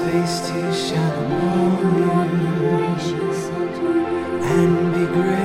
Space to shine upon you and be great.